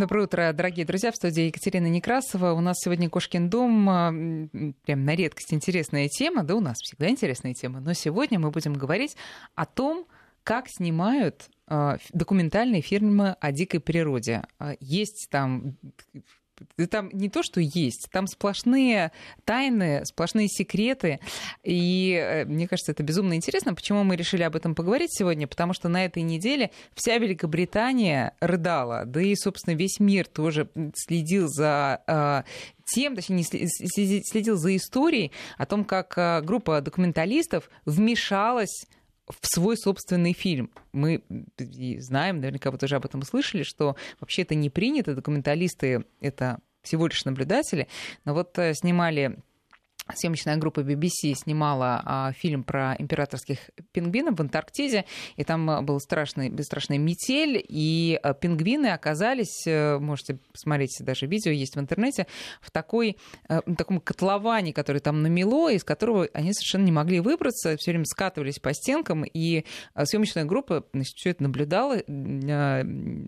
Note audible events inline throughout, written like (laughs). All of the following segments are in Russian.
Доброе утро, дорогие друзья. В студии Екатерина Некрасова. У нас сегодня Кошкин дом. Прям на редкость интересная тема. Да, у нас всегда интересная тема. Но сегодня мы будем говорить о том, как снимают а, документальные фильмы о дикой природе. А, есть там там не то, что есть, там сплошные тайны, сплошные секреты. И э, мне кажется, это безумно интересно. Почему мы решили об этом поговорить сегодня? Потому что на этой неделе вся Великобритания рыдала, да и, собственно, весь мир тоже следил за э, тем, точнее, не следил за историей о том, как э, группа документалистов вмешалась в свой собственный фильм. Мы знаем, наверняка вы тоже об этом слышали, что вообще это не принято, документалисты — это всего лишь наблюдатели, но вот э, снимали съемочная группа BBC снимала а, фильм про императорских пингвинов в Антарктиде, и там а, был страшный, страшная метель, и а, пингвины оказались, а, можете посмотреть, даже видео есть в интернете, в такой, а, таком котловане, который там намело, из которого они совершенно не могли выбраться, все время скатывались по стенкам, и а, съемочная группа значит, все это наблюдала, а,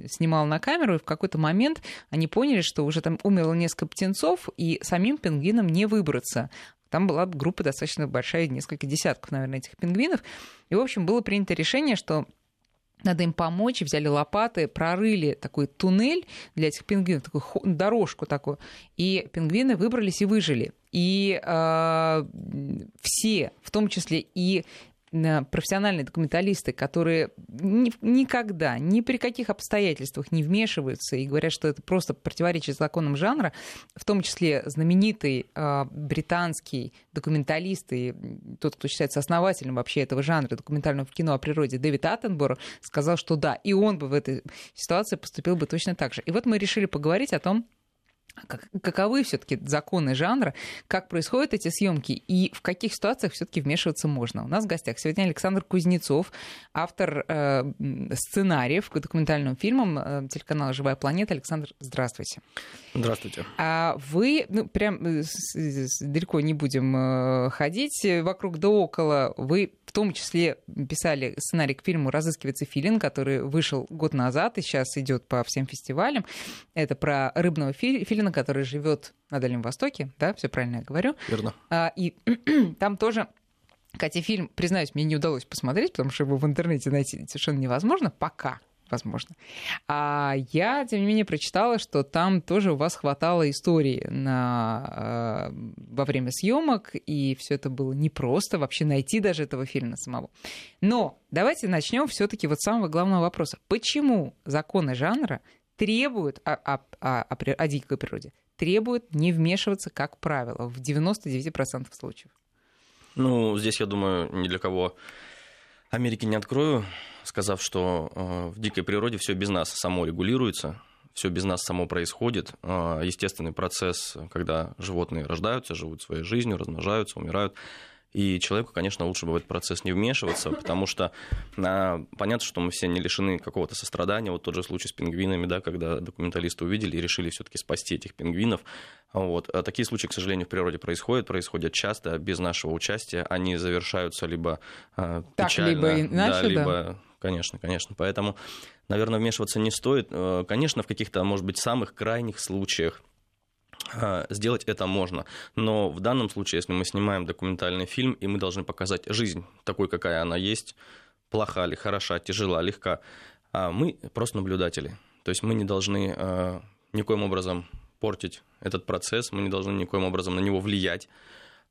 снимала на камеру, и в какой-то момент они поняли, что уже там умерло несколько птенцов, и самим пингвинам не выбраться. Там была группа достаточно большая, несколько десятков, наверное, этих пингвинов. И, в общем, было принято решение, что надо им помочь, взяли лопаты, прорыли такой туннель для этих пингвинов, такую дорожку такую, и пингвины выбрались и выжили. И э, все, в том числе и профессиональные документалисты, которые ни, никогда, ни при каких обстоятельствах не вмешиваются и говорят, что это просто противоречит законам жанра, в том числе знаменитый э, британский документалист и тот, кто считается основателем вообще этого жанра документального кино о природе, Дэвид Аттенборо, сказал, что да, и он бы в этой ситуации поступил бы точно так же. И вот мы решили поговорить о том, каковы все-таки законы жанра, как происходят эти съемки и в каких ситуациях все-таки вмешиваться можно. У нас в гостях сегодня Александр Кузнецов, автор э, сценариев к документальным фильмам э, телеканала «Живая планета». Александр, здравствуйте. Здравствуйте. А вы, ну, прям э, далеко не будем э, ходить вокруг да около, вы в том числе писали сценарий к фильму «Разыскивается филин», который вышел год назад и сейчас идет по всем фестивалям. Это про рыбного филина, который живет на Дальнем Востоке, да, все правильно я говорю. Верно. А, и (clears throat) там тоже Хотя фильм, признаюсь, мне не удалось посмотреть, потому что его в интернете найти совершенно невозможно пока возможно. А я, тем не менее, прочитала, что там тоже у вас хватало истории на, э, во время съемок, и все это было непросто вообще найти даже этого фильма самого. Но давайте начнем все-таки вот с самого главного вопроса. Почему законы жанра требуют о, о, о, о, о дикой природе? Требуют не вмешиваться, как правило, в 99% случаев. Ну, здесь, я думаю, ни для кого Америки не открою, сказав, что э, в дикой природе все без нас само регулируется, все без нас само происходит. Э, естественный процесс, когда животные рождаются, живут своей жизнью, размножаются, умирают. И человеку, конечно, лучше бы в этот процесс не вмешиваться, потому что а, понятно, что мы все не лишены какого-то сострадания. Вот тот же случай с пингвинами, да, когда документалисты увидели и решили все-таки спасти этих пингвинов. Вот. А такие случаи, к сожалению, в природе происходят, происходят часто, без нашего участия. Они завершаются либо а, так, печально, либо иначе, да, либо да. Конечно, конечно. Поэтому, наверное, вмешиваться не стоит. Э, конечно, в каких-то, может быть, самых крайних случаях сделать это можно. Но в данном случае, если мы снимаем документальный фильм, и мы должны показать жизнь такой, какая она есть, плоха ли, хороша, тяжела, легка, а мы просто наблюдатели. То есть мы не должны а, никоим образом портить этот процесс, мы не должны никоим образом на него влиять.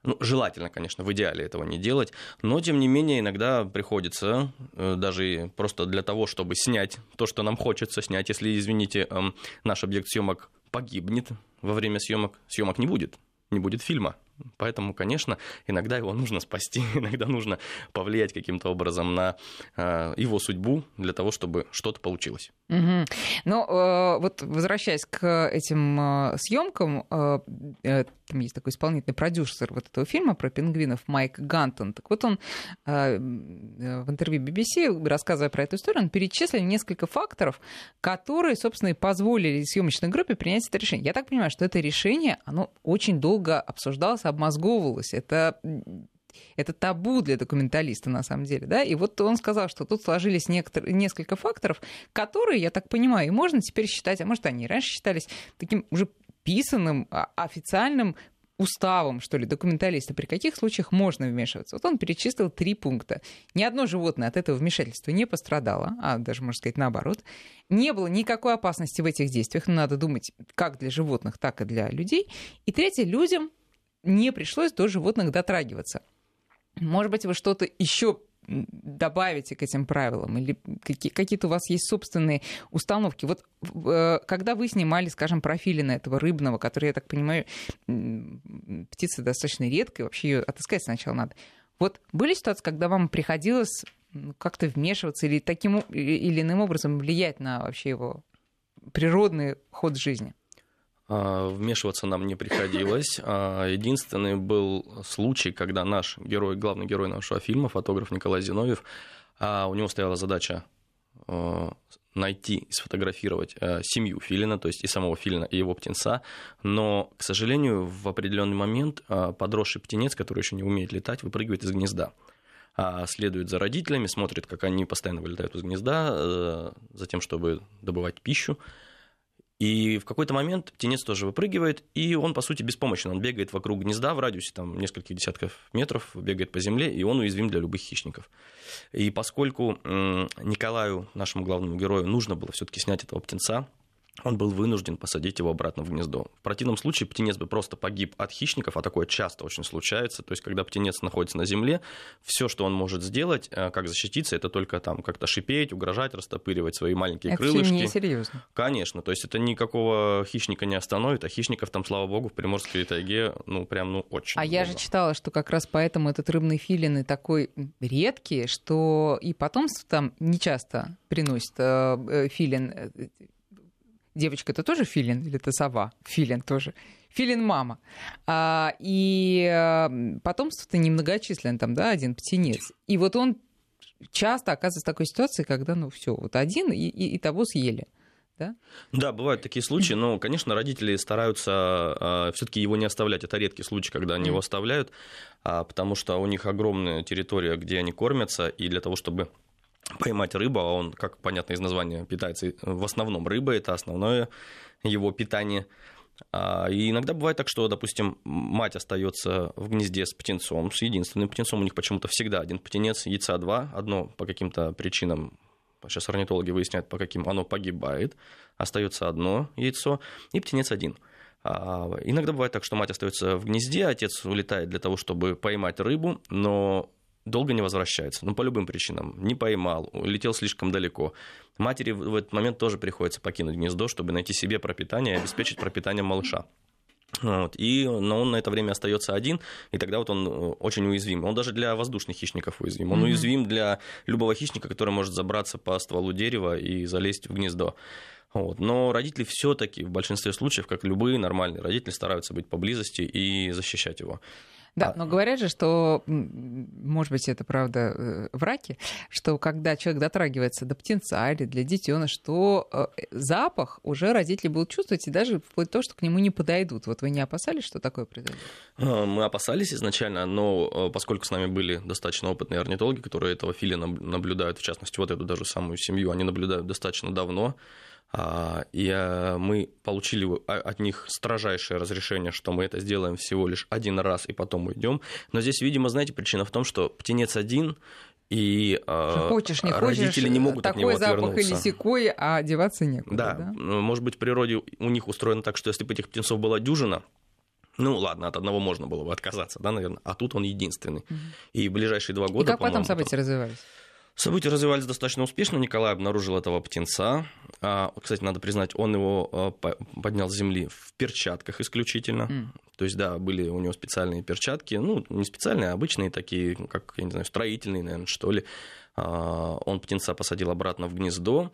Ну, желательно, конечно, в идеале этого не делать, но, тем не менее, иногда приходится, э, даже просто для того, чтобы снять то, что нам хочется снять, если, извините, эм, наш объект съемок погибнет во время съемок, съемок не будет, не будет фильма. Поэтому, конечно, иногда его нужно спасти, (laughs) иногда нужно повлиять каким-то образом на э, его судьбу для того, чтобы что-то получилось. Угу. Ну, э, вот возвращаясь к этим э, съемкам, там есть такой исполнительный продюсер вот этого фильма про пингвинов Майк Гантон. Так вот он в интервью BBC, рассказывая про эту историю, он перечислил несколько факторов, которые, собственно, и позволили съемочной группе принять это решение. Я так понимаю, что это решение, оно очень долго обсуждалось, обмозговывалось. Это это табу для документалиста, на самом деле, да, и вот он сказал, что тут сложились некоторые, несколько факторов, которые, я так понимаю, и можно теперь считать, а может, они раньше считались таким уже писанным, а, официальным уставом, что ли, документалиста, при каких случаях можно вмешиваться. Вот он перечислил три пункта. Ни одно животное от этого вмешательства не пострадало, а даже, можно сказать, наоборот. Не было никакой опасности в этих действиях. Надо думать как для животных, так и для людей. И третье, людям не пришлось до животных дотрагиваться. Может быть, вы что-то еще добавите к этим правилам? Или какие-то у вас есть собственные установки? Вот э, когда вы снимали, скажем, профили на этого рыбного, который, я так понимаю, птица достаточно редкая, вообще ее отыскать сначала надо. Вот были ситуации, когда вам приходилось как-то вмешиваться или таким или иным образом влиять на вообще его природный ход жизни? А, вмешиваться нам не приходилось. А, единственный был случай, когда наш герой, главный герой нашего фильма, фотограф Николай Зиновьев, а, у него стояла задача найти и сфотографировать семью Филина, то есть и самого Филина, и его птенца. Но, к сожалению, в определенный момент подросший птенец, который еще не умеет летать, выпрыгивает из гнезда следует за родителями, смотрит, как они постоянно вылетают из гнезда, э, за тем, чтобы добывать пищу. И в какой-то момент птенец тоже выпрыгивает, и он, по сути, беспомощен. Он бегает вокруг гнезда в радиусе там, нескольких десятков метров, бегает по земле, и он уязвим для любых хищников. И поскольку Николаю, нашему главному герою, нужно было все-таки снять этого птенца, он был вынужден посадить его обратно в гнездо. В противном случае птенец бы просто погиб от хищников, а такое часто очень случается. То есть, когда птенец находится на земле, все, что он может сделать, э, как защититься, это только там как-то шипеть, угрожать, растопыривать свои маленькие это крылышки. Это серьезно. Конечно, то есть это никакого хищника не остановит, а хищников там, слава богу, в Приморской тайге, ну, прям, ну, очень А много. я же читала, что как раз поэтому этот рыбный филин и такой редкий, что и потомство там не часто приносит э, э, филин Девочка это тоже филин или это сова? Филин тоже. Филин мама. А, и э, потомство-то немногочисленно, там, да, один птенец. И вот он часто оказывается в такой ситуации, когда, ну, все, вот один, и, и, и того съели. Да? да, бывают такие случаи, но, конечно, родители стараются э, а, все-таки его не оставлять. Это редкий случай, когда они его оставляют, а, потому что у них огромная территория, где они кормятся, и для того, чтобы поймать рыбу, а он, как понятно из названия, питается в основном рыбой, это основное его питание. А, и иногда бывает так, что, допустим, мать остается в гнезде с птенцом, с единственным птенцом, у них почему-то всегда один птенец, яйца два, одно по каким-то причинам, сейчас орнитологи выясняют, по каким оно погибает, остается одно яйцо, и птенец один. А, иногда бывает так, что мать остается в гнезде, отец улетает для того, чтобы поймать рыбу, но долго не возвращается, ну, по любым причинам. Не поймал, улетел слишком далеко. Матери в этот момент тоже приходится покинуть гнездо, чтобы найти себе пропитание и обеспечить пропитание малыша. Вот. И, но он на это время остается один, и тогда вот он э, очень уязвим. Он даже для воздушных хищников уязвим. Он mm-hmm. уязвим для любого хищника, который может забраться по стволу дерева и залезть в гнездо. Вот. Но родители все-таки в большинстве случаев, как любые нормальные родители, стараются быть поблизости и защищать его. Да, а... но говорят же, что, может быть, это правда э, в раке, что когда человек дотрагивается до птенца или для детеныша, что э, запах уже родители будут чувствовать, и даже вплоть до того, что к нему не подойдут. Вот вы не опасались, что такое произойдет? А, мы опасались изначально, но э, поскольку с нами были достаточно опытные орнитологи, которые этого филина наблюдают, в частности, вот эту даже самую семью, они наблюдают достаточно давно, и а, мы получили от них строжайшее разрешение, что мы это сделаем всего лишь один раз и потом уйдем. Но здесь, видимо, знаете, причина в том, что птенец один, и а, хочешь, не родители хочешь, не могут такой от него запах отвернуться. или секой, а деваться некуда. Да, да, может быть, в природе у них устроено так, что если бы этих птенцов была дюжина, ну ладно, от одного можно было бы отказаться, да, наверное, а тут он единственный. Угу. И в ближайшие два года, И как потом события развивались? События развивались достаточно успешно. Николай обнаружил этого птенца. А, кстати, надо признать, он его а, поднял с земли в перчатках исключительно. Mm. То есть, да, были у него специальные перчатки. Ну, не специальные, а обычные такие, как, я не знаю, строительные, наверное, что ли. А, он птенца посадил обратно в гнездо,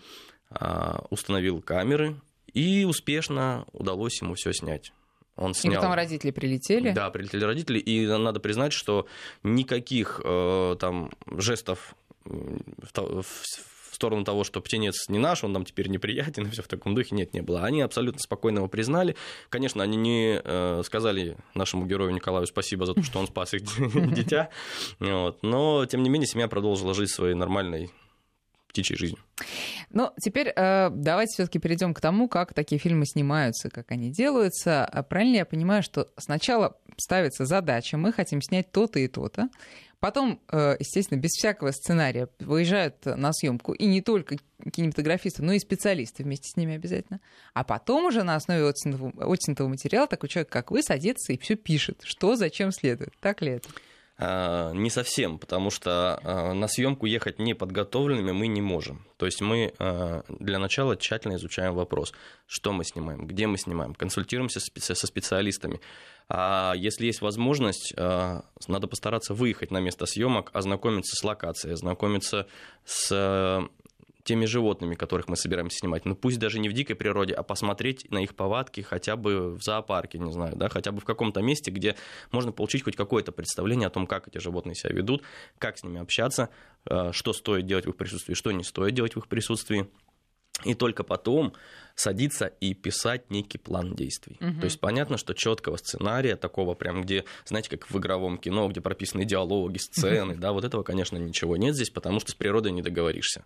установил камеры, и успешно удалось ему все снять. Он снял... И потом родители прилетели? Да, прилетели родители, и надо признать, что никаких э, там жестов в, сторону того, что птенец не наш, он нам теперь неприятен, и все в таком духе, нет, не было. Они абсолютно спокойно его признали. Конечно, они не э, сказали нашему герою Николаю спасибо за то, что он спас их (laughs) дитя, но, тем не менее, семья продолжила жить своей нормальной птичьей жизнью. Ну, теперь э, давайте все-таки перейдем к тому, как такие фильмы снимаются, как они делаются. А правильно я понимаю, что сначала ставится задача, мы хотим снять то-то и то-то. Потом, э, естественно, без всякого сценария выезжают на съемку и не только кинематографисты, но и специалисты вместе с ними обязательно. А потом уже на основе оттенного материала такой человек, как вы, садится и все пишет, что зачем следует. Так ли это? А, не совсем, потому что а, на съемку ехать неподготовленными мы не можем. То есть мы а, для начала тщательно изучаем вопрос, что мы снимаем, где мы снимаем, консультируемся со специалистами. А если есть возможность, надо постараться выехать на место съемок, ознакомиться с локацией, ознакомиться с теми животными, которых мы собираемся снимать. Ну, пусть даже не в дикой природе, а посмотреть на их повадки хотя бы в зоопарке, не знаю, да, хотя бы в каком-то месте, где можно получить хоть какое-то представление о том, как эти животные себя ведут, как с ними общаться, э, что стоит делать в их присутствии, что не стоит делать в их присутствии. И только потом садиться и писать некий план действий. Угу. То есть понятно, что четкого сценария, такого прям, где, знаете, как в игровом кино, где прописаны диалоги, сцены, да, вот этого, конечно, ничего нет здесь, потому что с природой не договоришься.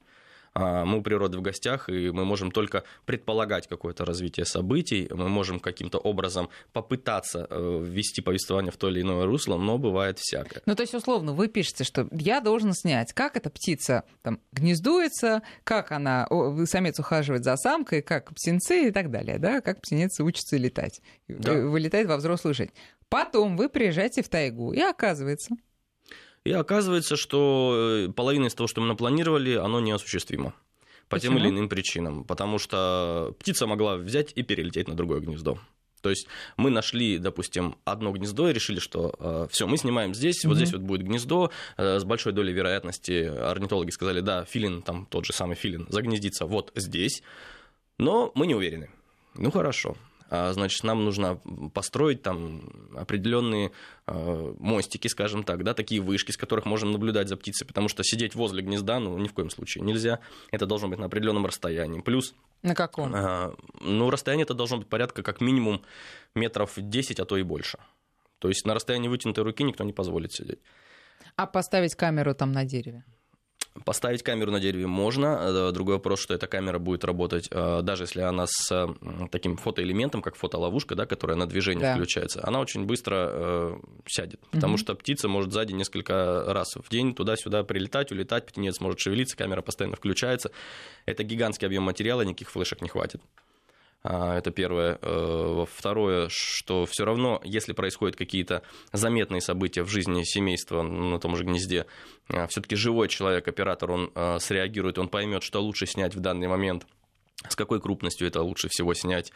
А, мы у природы в гостях, и мы можем только предполагать какое-то развитие событий, мы можем каким-то образом попытаться э, ввести повествование в то или иное русло, но бывает всякое. Ну, то есть, условно, вы пишете, что я должен снять, как эта птица там, гнездуется, как она, самец ухаживает за самкой, как птенцы и так далее, да, как птенец учится летать, да. вылетает во взрослую жизнь. Потом вы приезжаете в тайгу, и оказывается, и оказывается, что э, половина из того, что мы напланировали, оно неосуществимо. По Почему? тем или иным причинам. Потому что птица могла взять и перелететь на другое гнездо. То есть мы нашли, допустим, одно гнездо и решили, что э, все, мы снимаем здесь, mm-hmm. вот здесь вот будет гнездо. Э, с большой долей вероятности орнитологи сказали, да, филин, там тот же самый филин, загнездится вот здесь. Но мы не уверены. Ну хорошо. А, значит, нам нужно построить там определенные а, мостики, скажем так, да, такие вышки, с которых можем наблюдать за птицей, потому что сидеть возле гнезда, ну, ни в коем случае нельзя, это должно быть на определенном расстоянии. Плюс... На каком? А, ну, расстояние это должно быть порядка как минимум метров 10, а то и больше. То есть на расстоянии вытянутой руки никто не позволит сидеть. А поставить камеру там на дереве? Поставить камеру на дереве можно. Э, другой вопрос, что эта камера будет работать, э, даже если она с таким фотоэлементом, как фотоловушка, да, которая на движение да. включается, она очень быстро э, сядет. Потому угу. что птица может сзади несколько раз в день туда-сюда прилетать, улетать, птенец может шевелиться, камера постоянно включается. Это гигантский объем материала, никаких флешек не хватит. А, это первое. Э, второе, что все равно, если происходят какие-то заметные события в жизни семейства на том же гнезде, а, все-таки живой человек, оператор, он а, среагирует, он поймет, что лучше снять в данный момент, с какой крупностью это лучше всего снять.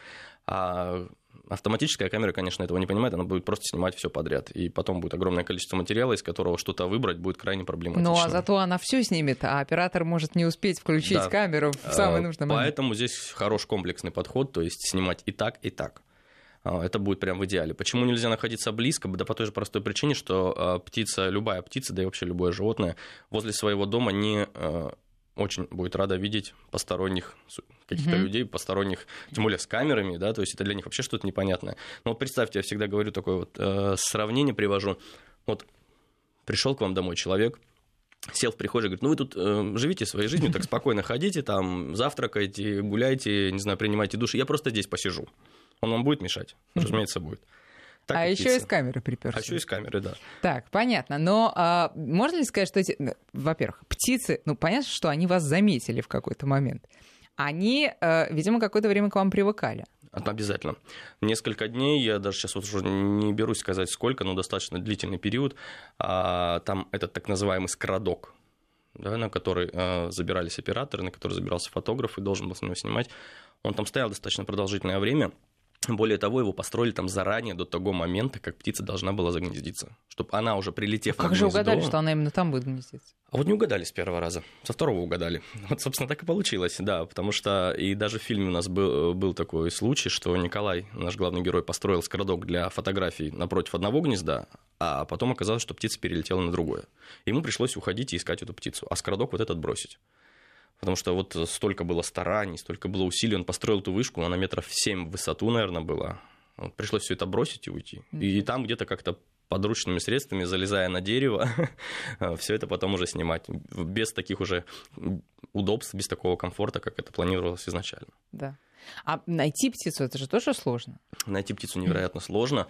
Автоматическая камера, конечно, этого не понимает, она будет просто снимать все подряд. И потом будет огромное количество материала, из которого что-то выбрать будет крайне проблематично. Ну а зато она все снимет, а оператор может не успеть включить да. камеру в самый нужный момент. Поэтому здесь хороший комплексный подход, то есть снимать и так, и так. А, это будет прям в идеале. Почему нельзя находиться близко? Да по той же простой причине, что а, птица, любая птица, да и вообще любое животное, возле своего дома не очень будет рада видеть посторонних каких-то mm-hmm. людей, посторонних, тем более с камерами, да, то есть это для них вообще что-то непонятное. Но вот представьте, я всегда говорю такое вот э, сравнение привожу. Вот пришел к вам домой человек, сел в прихожей, говорит, ну вы тут э, живите своей жизнью, так спокойно ходите, там завтракайте, гуляйте, не знаю, принимайте душ, я просто здесь посижу. Он вам будет мешать? Разумеется, будет. Так а еще из камеры приперся. А еще из камеры, да. Так, понятно. Но а, можно ли сказать, что эти, ну, во-первых, птицы, ну понятно, что они вас заметили в какой-то момент. Они, а, видимо, какое-то время к вам привыкали. Обязательно. Несколько дней, я даже сейчас вот уже не берусь сказать сколько, но достаточно длительный период. А, там этот так называемый скрадок, да, на который а, забирались операторы, на который забирался фотограф и должен был с него снимать. Он там стоял достаточно продолжительное время. Более того, его построили там заранее, до того момента, как птица должна была загнездиться. Чтобы она уже прилетев как на же угадали, что она именно там будет гнездиться? А вот не угадали с первого раза, со второго угадали. (laughs) Вот, собственно, так и получилось, да, потому что и даже в фильме у нас был, был такой случай, что Николай, наш главный герой, построил скородок для фотографий напротив одного гнезда, а потом оказалось, что птица перелетела на другое. Ему пришлось уходить и искать эту птицу, а скородок вот этот бросить. Потому что вот столько было стараний, столько было усилий. Он построил эту вышку, она метров 7 в высоту, наверное, была. Вот пришлось все это бросить и уйти. Mm-hmm. И там где-то как-то подручными средствами, залезая на дерево, (laughs) все это потом уже снимать. Без таких уже удобств, без такого комфорта, как это планировалось изначально. Да. А найти птицу это же тоже сложно. Найти птицу невероятно сложно.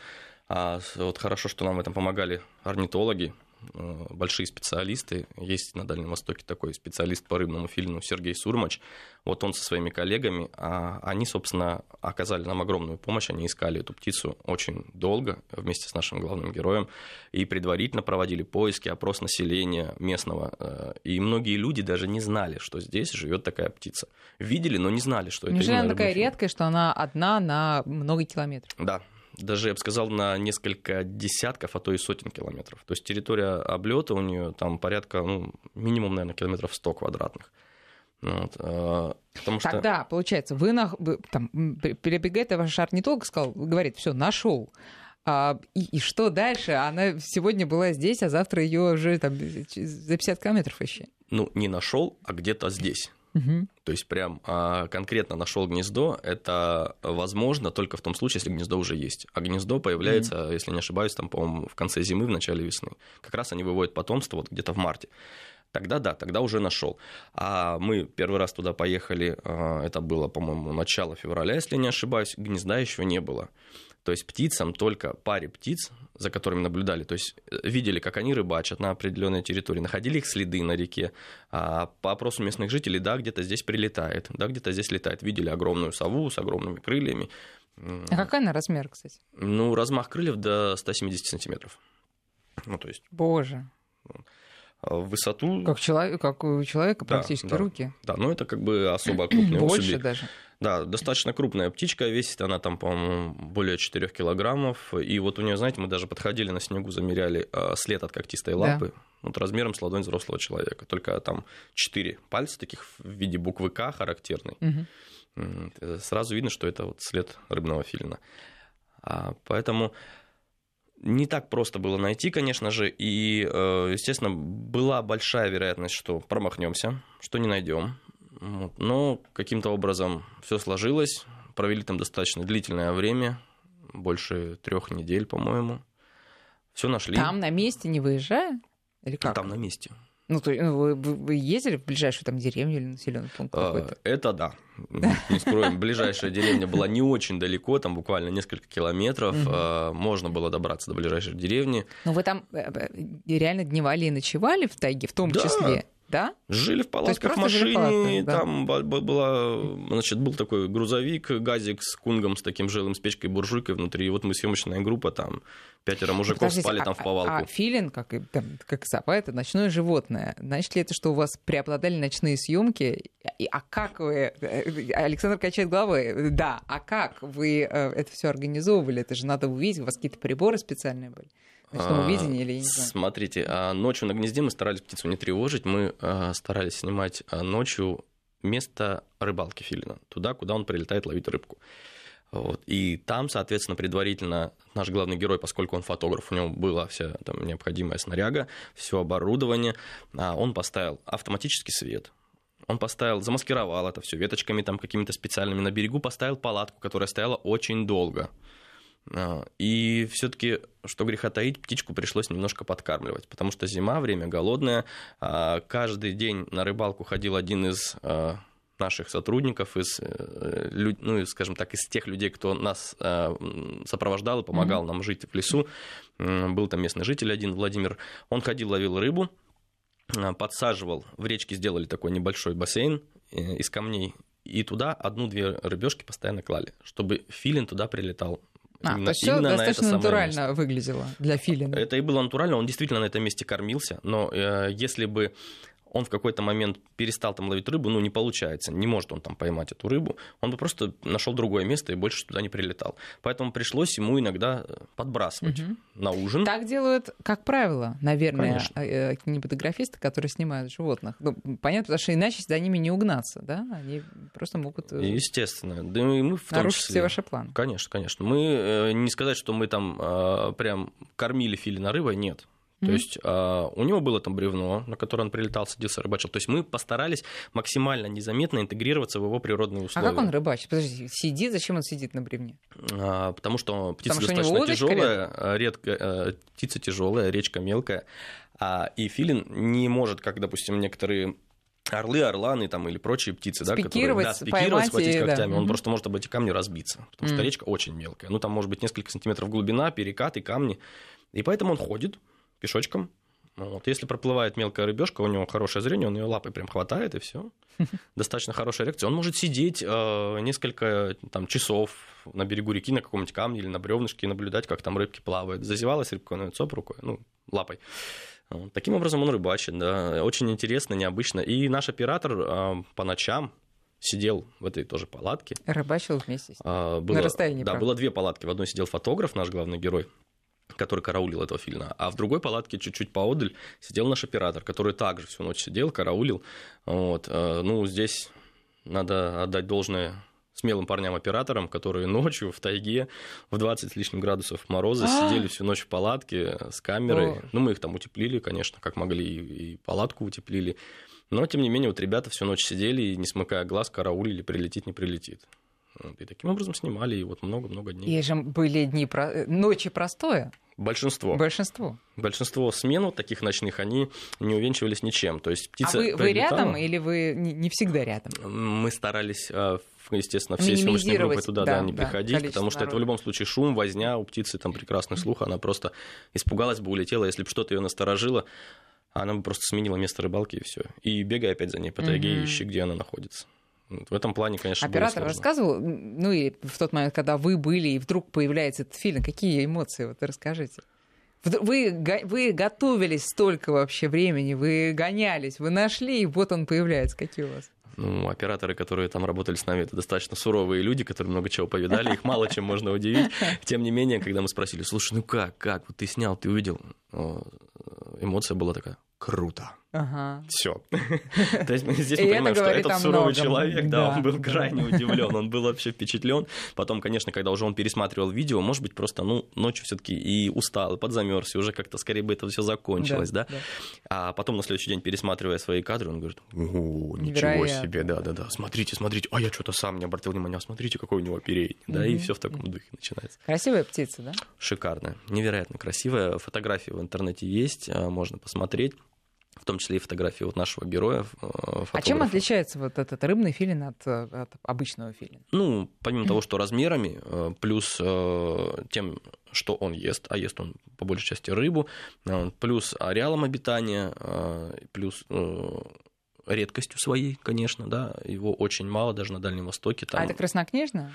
А вот хорошо, что нам в этом помогали орнитологи, большие специалисты. Есть на Дальнем Востоке такой специалист по рыбному фильму Сергей Сурмач. Вот он со своими коллегами, а они, собственно, оказали нам огромную помощь. Они искали эту птицу очень долго вместе с нашим главным героем и предварительно проводили поиски, опрос населения местного. Э, и многие люди даже не знали, что здесь живет такая птица. Видели, но не знали, что это Неужели она такая редкая, что она одна на много километров? Да, даже, я бы сказал, на несколько десятков, а то и сотен километров. То есть территория облета у нее там порядка, ну, минимум, наверное, километров 100 квадратных. Вот, э, потому что... Тогда, получается, вы, на, там, перебегает, ваш орнитолог сказал, говорит, все, нашел. А, и, и что дальше? Она сегодня была здесь, а завтра ее уже там за 50 километров ищи. Ну, не нашел, а где-то здесь. Угу. То есть прям а, конкретно нашел гнездо, это возможно только в том случае, если гнездо уже есть. А гнездо появляется, угу. если не ошибаюсь, там, по-моему, в конце зимы, в начале весны. Как раз они выводят потомство вот где-то в марте. Тогда да, тогда уже нашел. А мы первый раз туда поехали, а, это было, по-моему, начало февраля, если не ошибаюсь, гнезда еще не было. То есть птицам только паре птиц, за которыми наблюдали, то есть э, видели, как они рыбачат на определенной территории, находили их следы на реке. А по опросу местных жителей, да, где-то здесь прилетает, да, где-то здесь летает. Видели огромную сову с огромными крыльями. А какая она размер, кстати? Ну, размах крыльев до 170 сантиметров. Ну, то есть... Боже. В высоту... Как, человек, как у человека да, практически да, руки. Да, ну это как бы особо крупные (clears throat) Больше особи. даже. Да, достаточно крупная птичка, весит она там, по-моему, более 4 килограммов. И вот у нее, знаете, мы даже подходили на снегу, замеряли а, след от когтистой лапы, да. вот размером с ладонь взрослого человека. Только там 4 пальца таких в виде буквы К характерный. Угу. Сразу видно, что это вот след рыбного филина. А, поэтому не так просто было найти, конечно же, и, э, естественно, была большая вероятность, что промахнемся, что не найдем. Но каким-то образом все сложилось. Провели там достаточно длительное время, больше трех недель, по-моему. Все нашли. Там на месте, не выезжая? Или как? Там на месте. Ну, то ну, вы, вы ездили в ближайшую там деревню или населенный пункт а, какой-то? Это да. Не скроем, ближайшая деревня была не очень далеко, там буквально несколько километров. А, можно было добраться до ближайшей деревни. Но вы там э, э, реально дневали и ночевали в тайге в том числе? Да? Жили в палатках в машине, палатках, да. там была, значит, был такой грузовик, газик с кунгом, с таким жилым, с печкой, буржуйкой внутри. И вот мы съемочная группа, там пятеро мужиков Подождите, спали а, там в повалку. А, а филин, как, там, как сова, это ночное животное. Значит ли это, что у вас преобладали ночные съемки? А как вы... Э, Александр качает головой. Да, а как вы э, это все организовывали? Это же надо увидеть, у вас какие-то приборы специальные были? Ночного видения или не знаю? Смотрите, а ночью на гнезде мы старались птицу не тревожить, мы а, старались снимать а, ночью место рыбалки филина, туда, куда он прилетает ловить рыбку. Вот. И там, соответственно, предварительно наш главный герой, поскольку он фотограф, у него была вся там, необходимая снаряга, все оборудование, он поставил автоматический свет, он поставил, замаскировал это все веточками там какими-то специальными на берегу, поставил палатку, которая стояла очень долго. А, и все-таки, что греха таить, птичку пришлось немножко подкармливать, потому что зима, время голодное. А, каждый день на рыбалку ходил один из а, наших сотрудников, из, э, ну, скажем так, из тех людей, кто нас сопровождал и помогал mm-hmm. нам жить в лесу. Был там местный житель один, Владимир. Он ходил, ловил рыбу, подсаживал, в речке сделали такой небольшой бассейн э, из камней, и туда одну-две рыбешки постоянно клали, чтобы филин туда прилетал а, именно, то есть все достаточно натурально место. выглядело для филина. Это и было натурально, он действительно на этом месте кормился, но э, если бы он в какой-то момент перестал там ловить рыбу, ну, не получается, не может он там поймать эту рыбу, он бы просто нашел другое место и больше туда не прилетал. Поэтому пришлось ему иногда подбрасывать угу. на ужин. Так делают, как правило, наверное, Конечно. Э, э, кинематографисты, которые снимают животных. Ну, понятно, потому что иначе за ними не угнаться, да? Они просто могут... Э, Естественно. Да и мы в Нарушить числе... все ваши планы. Конечно, конечно. Мы не сказать, что мы там прям кормили филина рыбой, нет То есть э, у него было там бревно, на которое он прилетал, садился, рыбачил. То есть мы постарались максимально незаметно интегрироваться в его природные условия. А как он рыбачит? Подожди, сидит? Зачем он сидит на бревне? А, потому что птица Потому что достаточно удочка тяжелая, редко, э, птица тяжелая, речка мелкая, а, и филин не может, как, допустим, некоторые орлы, орланы там, или прочие птицы, да, которые да, спикировать, поймать схватить и- да. когтями, он просто может об эти камни разбиться, потому что Мгм. речка очень мелкая. Ну, там может быть несколько сантиметров глубина, перекаты, камни. И поэтому он ходит пешочком. Вот. Если проплывает мелкая рыбешка, у него хорошее зрение, он ее лапой прям хватает, и все. (laughs) Достаточно хорошая реакция. Он может сидеть э, несколько там, часов на берегу реки на каком-нибудь камне или на бревнышке и наблюдать, как там рыбки плавают. Зазевалась рыбка, он её цоп рукой, ну, лапой. Вот. Таким образом он рыбачит, да. Очень интересно, необычно. И наш оператор э, по ночам сидел в этой тоже палатке. Рыбачил вместе с ним. А, было, расстоянии, Да, правда. было две палатки. В одной сидел фотограф, наш главный герой, который караулил этого фильма, а в другой палатке чуть-чуть поодаль сидел наш оператор, который также всю ночь сидел, караулил. Вот. э, Ну, здесь надо отдать должное смелым парням-операторам, которые ночью в тайге в 20 с лишним градусов мороза А! сидели всю ночь в палатке с камерой. Ну, мы их там утеплили, конечно, как могли, и палатку утеплили. Но, тем не менее, вот ребята всю ночь сидели и, не смыкая глаз, караулили, прилетит, не прилетит. Вот, И таким образом снимали, и вот много-много дней. И же были дни, про- э, ночи простое, Большинство. большинство. Большинство смен вот таких ночных, они не увенчивались ничем. То есть птица а вы, вы рядом или вы не, не всегда рядом? Мы старались, в- естественно, съемочной Минимизировать, группой туда да, да, не да, приходить, потому что это в любом случае шум, возня, у птицы там прекрасный слух, она просто испугалась бы, улетела, если бы что-то ее насторожило, она бы просто сменила место рыбалки и все. И бегай опять за ней по тайге, Мгм. ищи, где она находится. В этом плане, конечно, Оператор рассказывал, ну и в тот момент, когда вы были, и вдруг появляется этот фильм, какие эмоции, вот расскажите. Вы, вы готовились столько вообще времени, вы гонялись, вы нашли, и вот он появляется. Какие у вас? Ну, операторы, которые там работали с нами, это достаточно суровые люди, которые много чего повидали, их мало чем можно удивить. (laughs) Тем не менее, когда мы спросили, слушай, ну как, как, вот ты снял, ты увидел, эмоция была такая, круто. Ага. Все. (laughs) То есть мы здесь мы понимаем, что этот о суровый человек, да, Да, он был да. крайне удивлен, он был вообще впечатлен. Потом, конечно, когда уже он пересматривал видео, может быть, просто, ну, ночью все-таки и устал, и подзамерз, и уже как-то скорее бы это все закончилось, да. А потом на следующий день, пересматривая свои кадры, он говорит, ого, ничего себе, да-да-да, смотрите, смотрите, а я что-то сам не обратил внимания, а смотрите, какой у него оперей, да, и все в таком духе начинается. Красивая птица, да? Шикарная, невероятно красивая. Фотографии в интернете есть, а, можно посмотреть. В том числе и фотографии вот нашего героя. э, А чем фотографа. отличается вот этот рыбный филин от, э, от обычного филина? Ну, помимо того, (clears throat) что размерами, э, плюс тем, что он ест, а ест он по большей части рыбу, плюс ареалом обитания, плюс редкостью своей, конечно, да, его очень мало даже на Дальнем Востоке. Там, А это краснокнижная?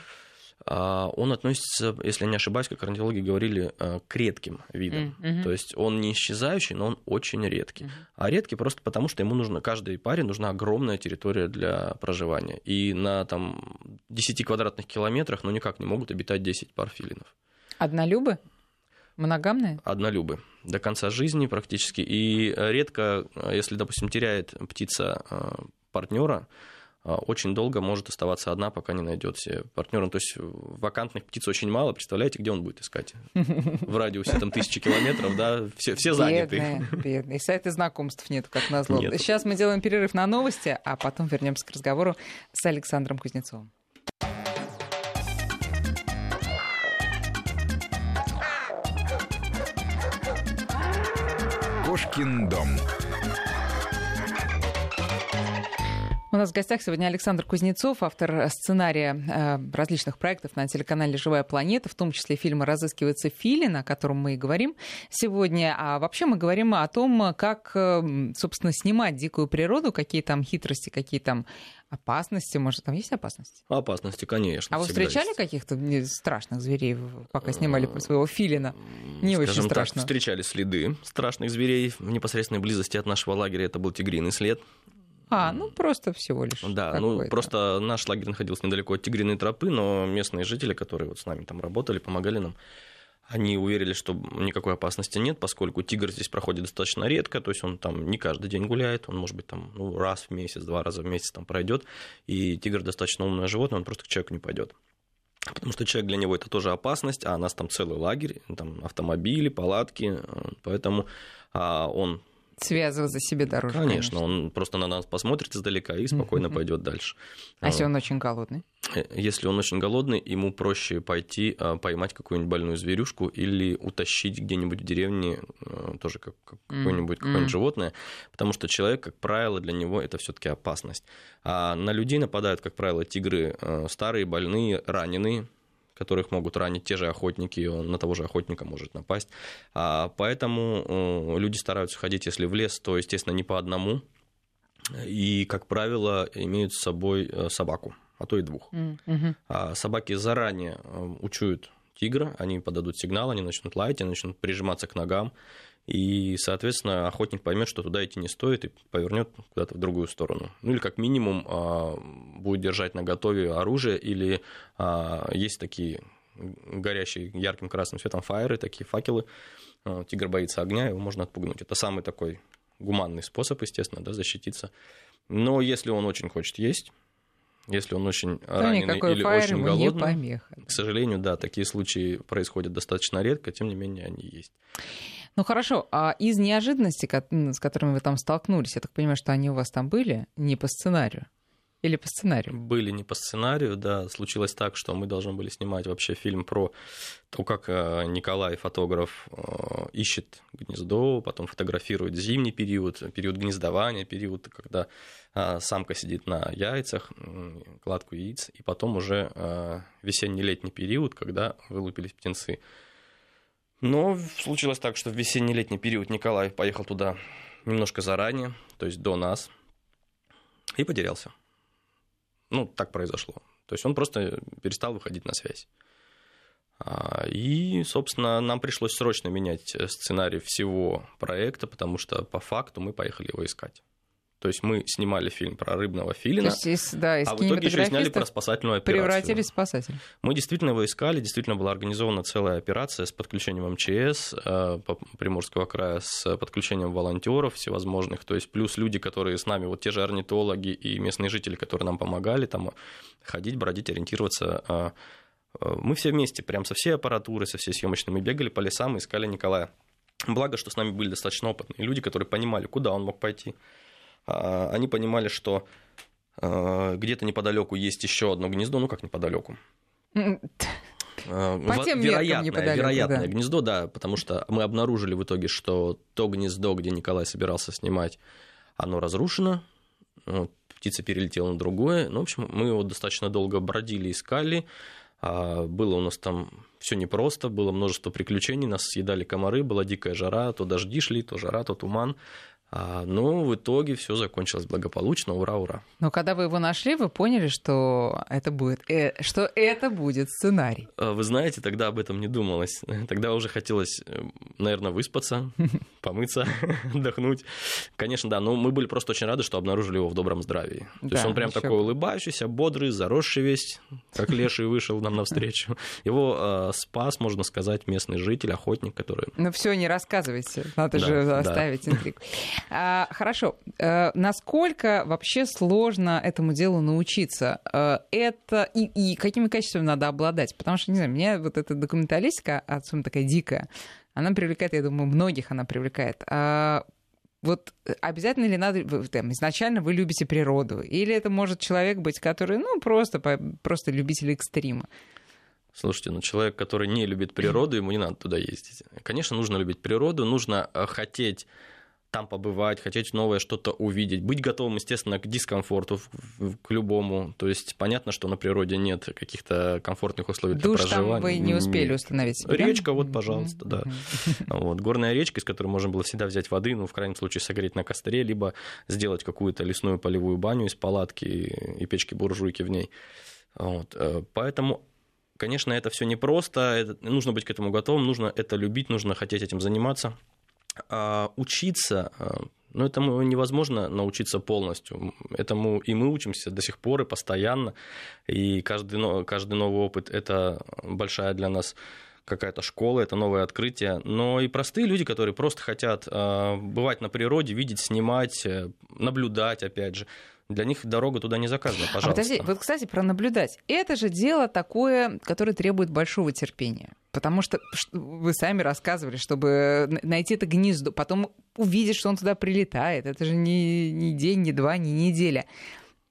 А, он относится, если не ошибаюсь, как орнитологи говорили, э, к редким видам. Мгм. То есть он не исчезающий, но он очень редкий. Мгм. А редкий просто потому, что ему нужно, каждой паре нужна огромная территория для проживания. И на там, 10 квадратных километрах ну, никак не могут обитать 10 пар филинов. Однолюбы? Моногамные? Однолюбы. До конца жизни практически. И редко, если, допустим, теряет птица партнера, очень долго может оставаться одна, пока не найдет себе партнера. То есть вакантных птиц очень мало. Представляете, где он будет искать? (laughs) В радиусе там тысячи километров, да, все, все заняты. Бедные, бедные. Сайты знакомств нет, как назло. Нету. Сейчас мы делаем перерыв на новости, а потом вернемся к разговору с Александром Кузнецовым. Кошкин дом. Нас в гостях сегодня Александр Кузнецов, автор сценария э, различных проектов на телеканале «Живая планета», в том числе фильма «Разыскивается Филин», о котором мы и говорим сегодня. А вообще мы говорим о том, как, э, собственно, снимать дикую природу, какие там хитрости, какие там опасности. Может, там есть опасности? Опасности, конечно. А вы встречали есть. каких-то страшных зверей, пока снимали своего Филина? Не очень страшно. Так, встречали следы страшных зверей в непосредственной близости от нашего лагеря. Это был тигриный след. А, ну просто всего лишь. Да, ну просто наш лагерь находился недалеко от тигриной тропы, но местные жители, которые вот с нами там работали, помогали нам, они уверили, что никакой опасности нет, поскольку тигр здесь проходит достаточно редко, то есть он там не каждый день гуляет, он может быть там ну, раз в месяц, два раза в месяц там пройдет, и тигр достаточно умное животное, он просто к человеку не пойдет. Потому что человек для него это тоже опасность, а у нас там целый лагерь, там автомобили, палатки, поэтому а, он связывать за себе дороже. Конечно, конечно, он просто на нас посмотрит издалека и спокойно mm-hmm. пойдет дальше. А если он очень голодный? Э, если он очень голодный, ему проще пойти а, поймать какую-нибудь больную зверюшку или утащить где-нибудь в деревне э, тоже как, какое-нибудь, mm-hmm. какое-нибудь животное, потому что человек, как правило, для него это все-таки опасность. А на людей нападают, как правило, тигры э, старые, больные, раненые, которых могут ранить те же охотники, он на того же охотника может напасть. А, поэтому люди стараются ходить, если в лес, то, естественно, не по одному, и, как правило, имеют с собой э, собаку, а то и двух. Mm-hmm. А собаки заранее э, учуют тигра, они подадут сигнал, они начнут лаять, они начнут прижиматься к ногам, и, соответственно, охотник поймет, что туда идти не стоит, и повернет куда-то в другую сторону. Ну или как минимум а, будет держать на готове оружие, или а, есть такие горящие ярким красным светом фаеры, такие факелы. Тигр боится огня, его можно отпугнуть. Это самый такой гуманный способ, естественно, да, защититься. Но если он очень хочет есть, если он очень да раненый или очень голодный, к сожалению, да, такие случаи происходят достаточно редко, тем не менее они есть. Ну хорошо, а из неожиданностей, с которыми вы там столкнулись, я так понимаю, что они у вас там были не по сценарию? Или по сценарию? Были не по сценарию, да. Случилось так, что мы должны были снимать вообще фильм про то, как э, Николай, фотограф, э, ищет гнездо, потом фотографирует зимний период, период гнездования, период, когда э, самка сидит на яйцах, кладку яиц, и потом уже весенний-летний период, когда вылупились птенцы. Но случилось так, что в весенне-летний период Николай поехал туда немножко заранее, то есть до нас, и потерялся. Ну, так произошло. То есть он просто перестал выходить на связь. А, и, собственно, нам пришлось срочно менять сценарий всего проекта, потому что по факту мы поехали его искать. То есть мы снимали фильм про рыбного филина, То есть, да, из а в итоге еще сняли про спасательную операцию. Превратились в спасатель. Мы действительно его искали, действительно была организована целая операция с подключением МЧС э, Приморского края, с подключением волонтеров всевозможных, то есть плюс люди, которые с нами, вот те же орнитологи и местные жители, которые нам помогали там ходить, бродить, ориентироваться. Э, э, мы все вместе, прям со всей аппаратурой, со всей съемочной, мы бегали по лесам и искали Николая. Благо, что с нами были достаточно опытные люди, которые понимали, куда он мог пойти. А, они понимали, что а, где-то неподалеку есть еще одно гнездо, ну как неподалеку. А, По тем вероятное, вероятное да. гнездо, да, потому что мы обнаружили в итоге, что то гнездо, где Николай собирался снимать, оно разрушено, птица перелетела на другое. Ну, в общем, мы его достаточно долго бродили, искали. Было у нас там все непросто, было множество приключений, нас съедали комары, была дикая жара, то дожди шли, то жара, то туман. А, ну, в итоге все закончилось благополучно, ура, ура. Но когда вы его нашли, вы поняли, что это будет, э, что это будет сценарий. А, вы знаете, тогда об этом не думалось. (laughs) Тогда уже хотелось, э, наверное, выспаться, (laughs) помыться, (laughs) отдохнуть. Конечно, да, но мы были просто очень рады, что обнаружили его в добром здравии. То да, есть он прям такой улыбающийся, бодрый, заросший весь, как леший вышел нам навстречу. Его э, спас, можно сказать, местный житель, охотник, который... Ну все, не рассказывайте, надо да, же оставить да. интригу. А, хорошо. А, насколько вообще сложно этому делу научиться? А, это и, и какими качествами надо обладать? Потому что, не знаю, меня вот эта документалистика, особенно такая дикая, она привлекает, я думаю, многих она привлекает. А, вот обязательно ли надо, там, изначально вы любите природу, или это может человек быть, который, ну, просто, просто любитель экстрима? Слушайте, ну человек, который не любит природу, ему не надо туда ездить. Конечно, нужно любить природу, нужно хотеть там побывать, хотеть новое что-то увидеть, быть готовым, естественно, к дискомфорту, к любому. То есть понятно, что на природе нет каких-то комфортных условий для Душ проживания. там вы не успели установить себе, Речка, вот, пожалуйста, да. Вот, горная речка, из которой можно было всегда взять воды, ну, в крайнем случае, согреть на костре, либо сделать какую-то лесную полевую баню из палатки и печки-буржуйки в ней. Вот. Э, поэтому Конечно, это все непросто, это, нужно быть к этому готовым, нужно это любить, нужно хотеть этим заниматься. А учиться, а, ну, этому невозможно научиться полностью. Этому и мы учимся до сих пор и постоянно. И каждый, каждый новый опыт – это большая для нас какая-то школа, это новое открытие. Но и простые люди, которые просто хотят а, бывать на природе, видеть, снимать, э, наблюдать, опять же. Для них дорога туда не заказана, пожалуйста. А подожди, вот, кстати, про наблюдать. Это же дело такое, которое требует большого терпения. Потому что вы сами рассказывали, чтобы найти это гнездо, потом увидеть, что он туда прилетает. Это же не, не день, не два, не неделя.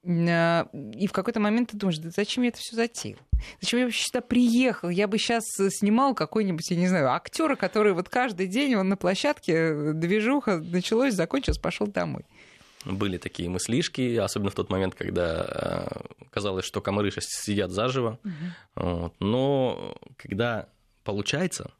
А, и в какой-то момент ты думаешь, да зачем я это все затеял? Зачем я вообще сюда приехал? Я бы сейчас снимал какой-нибудь, я не знаю, актера, который вот каждый день он на площадке, движуха началось, закончилось, пошел домой. Были такие мыслишки, особенно в тот момент, когда э, казалось, что комары сидят заживо. Угу. Вот. Но когда получается,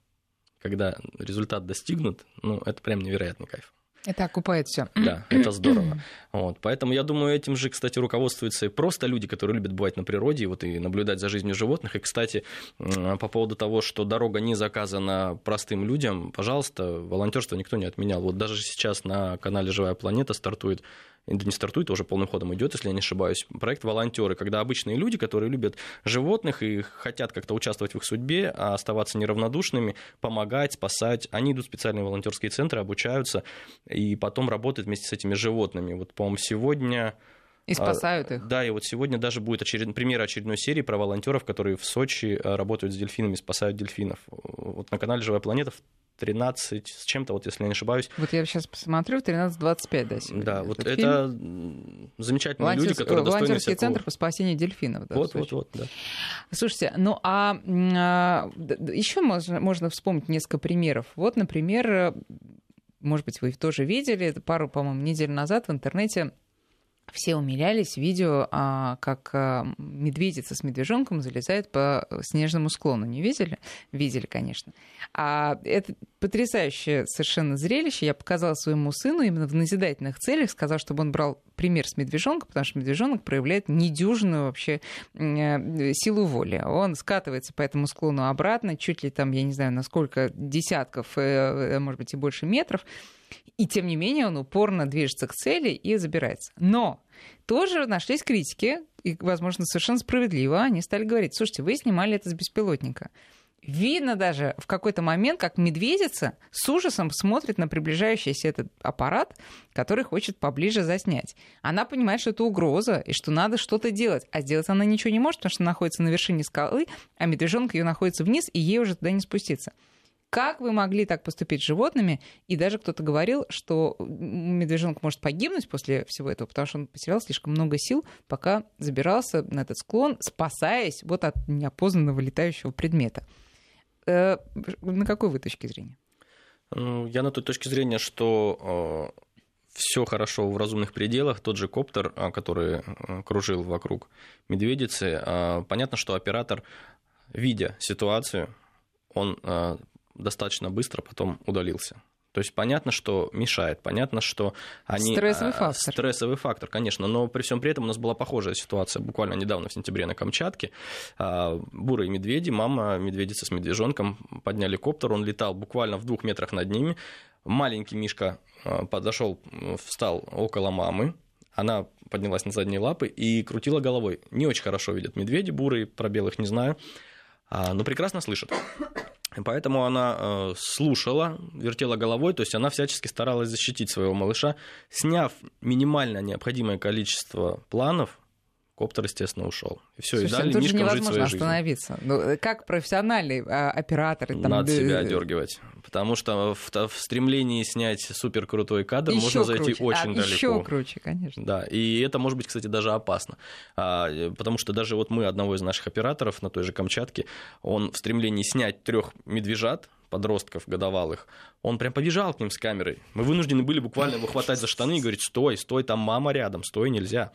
когда результат достигнут, ну, это прям невероятный кайф. Это окупает все. Да, это здорово. Вот, поэтому я думаю, этим же, кстати, руководствуются и просто люди, которые любят бывать на природе, вот и наблюдать за жизнью животных. И, кстати, по поводу того, что дорога не заказана простым людям, пожалуйста, волонтерство никто не отменял. Вот даже сейчас на канале Живая планета стартует не стартует, уже полным ходом идет, если я не ошибаюсь, проект «Волонтеры», когда обычные люди, которые любят животных и хотят как-то участвовать в их судьбе, а оставаться неравнодушными, помогать, спасать, они идут в специальные волонтерские центры, обучаются и потом работают вместе с этими животными. Вот, по-моему, сегодня... И спасают их. Да, и вот сегодня даже будет очеред... пример очередной серии про волонтеров, которые в Сочи э, работают с дельфинами, спасают дельфинов. Вот на канале «Живая планета» 13 с чем-то, вот если я не ошибаюсь. Вот я сейчас посмотрю, 13.25, да, сегодня. Да, вот это фильм. замечательные Волонтер... люди, которые достойны Волонтерский всякого... центр по спасению дельфинов. Да, вот, вот, вот, да. Слушайте, ну а, а еще можно, можно вспомнить несколько примеров. Вот, например, может быть, вы их тоже видели, пару, по-моему, недель назад в интернете все умилялись видео, а, как а, медведица с медвежонком залезает по снежному склону. Не видели? Видели, конечно. А это потрясающее совершенно зрелище. Я показала своему сыну именно в назидательных целях, сказала, чтобы он брал пример с медвежонка, потому что медвежонок проявляет недюжинную вообще э, силу воли. Он скатывается по этому склону обратно, чуть ли там, я не знаю, на сколько десятков, э, э, может быть, и больше метров. И тем не менее он упорно движется к цели и забирается. Но тоже нашлись критики, и, возможно, совершенно справедливо, они стали говорить, слушайте, вы снимали это с беспилотника. Видно даже в какой-то момент, как медведица с ужасом смотрит на приближающийся этот аппарат, который хочет поближе заснять. Она понимает, что это угроза и что надо что-то делать. А сделать она ничего не может, потому что находится на вершине скалы, а медвежонок ее находится вниз, и ей уже туда не спуститься. Как вы могли так поступить с животными? И даже кто-то говорил, что медвежонок может погибнуть после всего этого, потому что он потерял слишком много сил, пока забирался на этот склон, спасаясь вот от неопознанного летающего предмета. Э, на какой вы точки зрения? Ну, я на той точке зрения, что э, все хорошо в разумных пределах. Тот же коптер, э, который кружил вокруг медведицы, понятно, что оператор, видя ситуацию, он достаточно быстро потом удалился. То есть понятно, что мешает, понятно, что они... Стрессовый а, фактор. Стрессовый фактор, конечно, но при всем при этом у нас была похожая ситуация буквально недавно в сентябре на Камчатке. А, бурые медведи, мама медведица с медвежонком подняли коптер, он летал буквально в двух метрах над ними. Маленький Мишка а, подошел, встал около мамы, она поднялась на задние лапы и крутила головой. Не очень хорошо видят медведи бурые, про белых не знаю, но прекрасно слышат. Поэтому она э, слушала, вертела головой, то есть она всячески старалась защитить своего малыша, сняв минимально необходимое количество планов, коптер, естественно, ушел. И все, и дали ну тут же невозможно остановиться. Ну, как профессиональный а, оператор. Там... Надо себя одергивать. Потому что в, в стремлении снять супер крутой кадр еще можно круче. зайти очень а, далеко. Еще круче, конечно. Да, и это может быть, кстати, даже опасно. А, потому что даже вот мы, одного из наших операторов на той же Камчатке, он в стремлении снять трех медвежат, подростков годовалых, он прям побежал к ним с камерой. Мы вынуждены были буквально его хватать за штаны и говорить, стой, стой, там мама рядом, стой, нельзя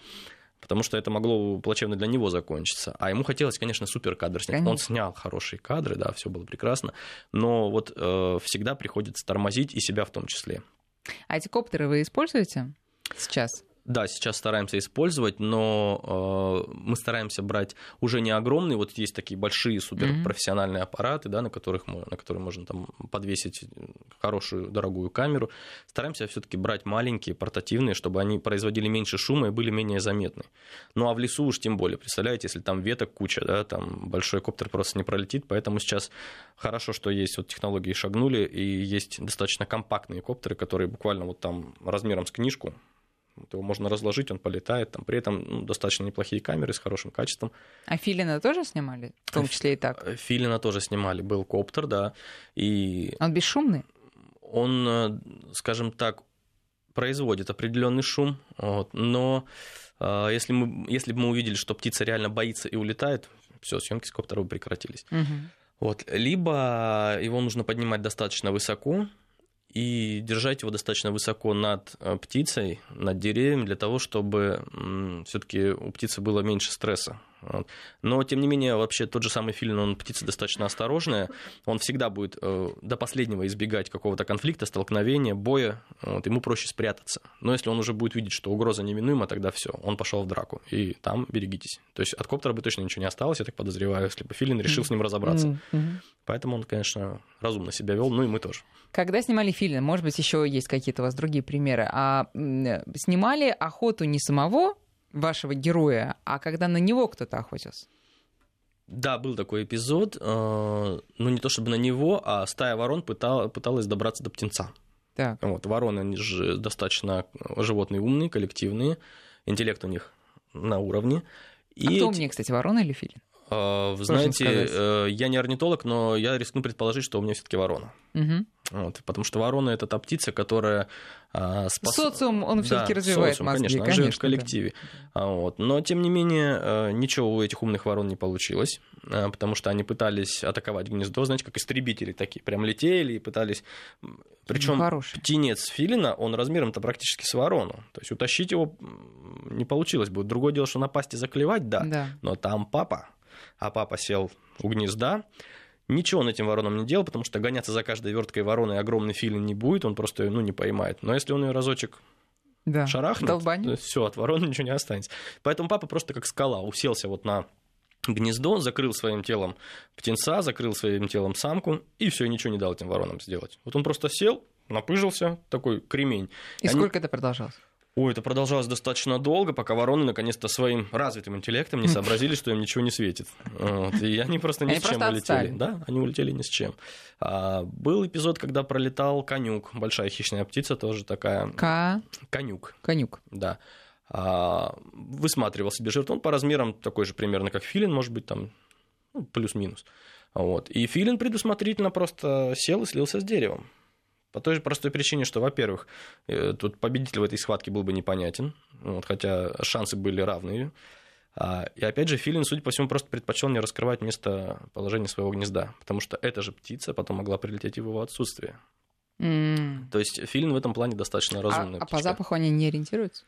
потому что это могло плачевно для него закончиться. А ему хотелось, конечно, супер кадр снять. Конечно. Он снял хорошие кадры, да, все было прекрасно, но вот э, всегда приходится тормозить и себя в том числе. А эти коптеры вы используете сейчас? Да, сейчас стараемся использовать, но э, мы стараемся брать уже не огромные, вот есть такие большие суперпрофессиональные аппараты, да, на, которых, на которые можно там подвесить хорошую дорогую камеру. Стараемся все-таки брать маленькие, портативные, чтобы они производили меньше шума и были менее заметны. Ну а в лесу уж тем более, представляете, если там веток куча, да, там большой коптер просто не пролетит, поэтому сейчас хорошо, что есть вот технологии шагнули, и есть достаточно компактные коптеры, которые буквально вот там размером с книжку, Его можно разложить, он полетает. Там, при этом ну, достаточно неплохие камеры с хорошим качеством. А Филина тоже снимали? В том числе и так? Э, Филина тоже снимали. Был коптер, да. И он бесшумный? Он, э, скажем так, производит определенный шум, вот, но э, если, мы, если бы мы увидели, что птица реально боится и улетает, все, съемки с коптера бы прекратились. Угу. Вот. Либо его нужно поднимать достаточно высоко, и держать его достаточно высоко над э, птицей, над деревьями, для того, чтобы все-таки у птицы было меньше стресса. Но, тем не менее, вообще тот же самый филин, он птица достаточно осторожная, он всегда будет э, до последнего избегать какого-то конфликта, столкновения, боя, вот, ему проще спрятаться. Но если он уже будет видеть, что угроза неминуема, тогда все, он пошел в драку, и там берегитесь. То есть от коптера бы точно ничего не осталось, я так подозреваю, если бы филин решил с ним разобраться. Поэтому он, конечно, разумно себя вел, ну и мы тоже. Когда снимали фильм, может быть, еще есть какие-то у вас другие примеры, а снимали охоту не самого вашего героя, а когда на него кто-то охотился? Да, был такой эпизод, э, ну не то чтобы на него, а стая ворон пытала, пыталась добраться до птенца. Так. Вот, вороны, они же достаточно животные умные, коллективные, интеллект у них на уровне. И а кто умнее, кстати, ворона или филин? А, вы знаете, э, я не орнитолог, но я рискну предположить, что у меня все-таки ворона. Угу. Вот, потому что ворона это та птица, которая а, спас... Социум он все-таки да, развивает социум, мозги, конечно, конечно, живет в коллективе. Да. Вот. Но тем не менее э, ничего у этих умных ворон не получилось, э, потому что они пытались атаковать гнездо, знаете, как истребители такие, прям летели и пытались. Причем ну, птенец филина, он размером-то практически с ворону, то есть утащить его не получилось бы. Другое дело, что напасть и заклевать, да, да. но там папа а папа сел у гнезда. Ничего он этим вороном не делал, потому что гоняться за каждой верткой вороной огромный филин не будет, он просто ну, не поймает. Но если он ее разочек да. шарахнет, все, от вороны (laughs) ничего не останется. Поэтому папа просто как скала уселся вот на гнездо, закрыл своим телом птенца, закрыл своим телом самку, и все, ничего не дал этим воронам сделать. Вот он просто сел, напыжился, такой кремень. И, и сколько они... это продолжалось? Ой, это продолжалось достаточно долго, пока вороны наконец-то своим развитым интеллектом не сообразили, что им ничего не светит. Вот. И они просто ни они с чем улетели. Отстали. Да, они улетели ни с чем. А, был эпизод, когда пролетал конюк, большая хищная птица, тоже такая. К... Конюк. Конюк. Да. А, высматривал себе жертву. Он по размерам такой же примерно, как филин, может быть, там ну, плюс-минус. Вот. И филин предусмотрительно просто сел и слился с деревом. По той же простой причине, что, во-первых, э, тут победитель в этой схватке был бы непонятен, вот, хотя шансы были равные. А, и опять же, Филин, судя по всему, просто предпочел не раскрывать место положения своего гнезда, потому что эта же птица потом могла прилететь в его отсутствие. Mm. То есть Филин в этом плане достаточно разумный. А, а по запаху они не ориентируются?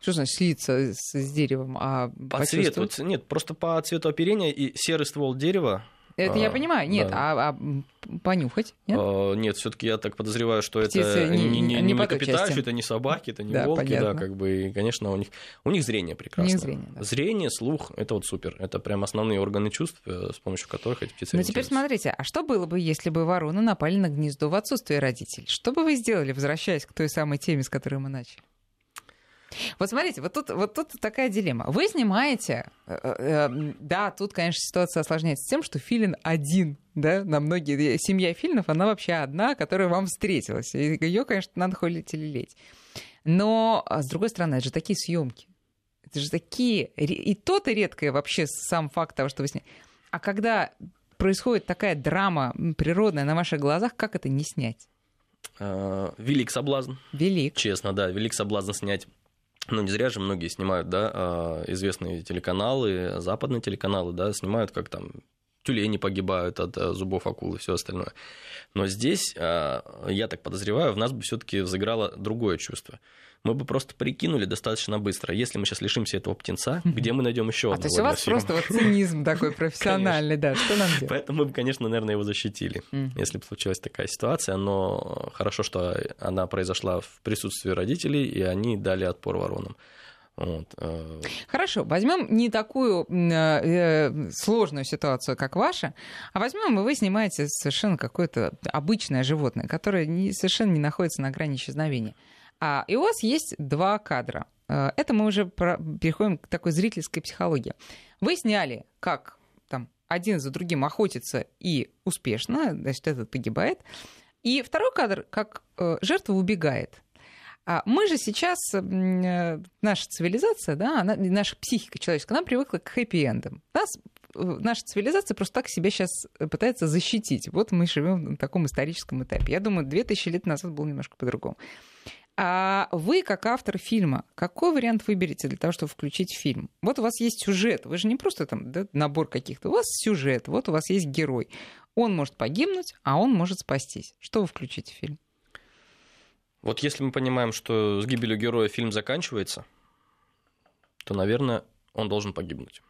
Что значит слиться с, с деревом? А по цвету? Нет, просто по цвету оперения и серый ствол дерева это а, я понимаю, нет, да. а, а понюхать? Нет, а, нет все-таки я так подозреваю, что Птицы это не, не, не, не млекопитающие, это не собаки, это не да, волки, понятно. да, как бы, и, конечно, у них, у них зрение прекрасное. них зрение, да. зрение, слух, это вот супер, это прям основные органы чувств, э, с помощью которых эти птицы Ну теперь смотрите, а что было бы, если бы вороны напали на гнездо в отсутствие родителей? Что бы вы сделали, возвращаясь к той самой теме, с которой мы начали? Вот смотрите, вот тут, вот тут такая дилемма. Вы снимаете, э, э, да, тут, конечно, ситуация осложняется тем, что филин один, да, на многие, семья филинов, она вообще одна, которая вам встретилась. И ее, конечно, надо холить или лелеять. Но, а с другой стороны, это же такие съемки. Это же такие... И то-то редкое вообще сам факт того, что вы сняли. А когда происходит такая драма природная на ваших глазах, как это не снять? Э, велик соблазн. Велик. Честно, да, велик соблазн снять ну, не зря же многие снимают, да, а, известные телеканалы, западные телеканалы, да, снимают, как там тюлени погибают от э, зубов акулы и все остальное. Но здесь, а, я так подозреваю, в нас бы все-таки взыграло другое чувство мы бы просто прикинули достаточно быстро. Если мы сейчас лишимся этого птенца, где мы найдем еще одного? А то есть у вас просто вот цинизм такой профессиональный, да, что нам делать? Поэтому мы бы, конечно, наверное, его защитили, если бы случилась такая ситуация, но хорошо, что она произошла в присутствии родителей, и они дали отпор воронам. Вот. Э. Хорошо, возьмем не такую э, сложную ситуацию, как ваша, а возьмем, и вы снимаете совершенно какое-то обычное животное, которое не, совершенно не находится на грани исчезновения. А, и у вас есть два кадра. Э, это мы уже переходим к такой зрительской психологии. Вы сняли, как там один за другим охотится и успешно, значит, этот погибает. И второй кадр, как э, жертва убегает. А мы же сейчас, э, наша цивилизация, да, она, наша психика человеческая, она привыкла к хэппи-эндам. Нас наша цивилизация просто так себя сейчас пытается защитить. Вот мы живем на таком историческом этапе. Я думаю, 2000 лет назад было немножко по-другому. А вы, как автор фильма, какой вариант выберете для того, чтобы включить фильм? Вот у вас есть сюжет, вы же не просто там да, набор каких-то, у вас сюжет, вот у вас есть герой. Он может погибнуть, а он может спастись. Что вы включите в фильм? Вот если мы понимаем, что с гибелью героя фильм заканчивается, то, наверное, он должен погибнуть.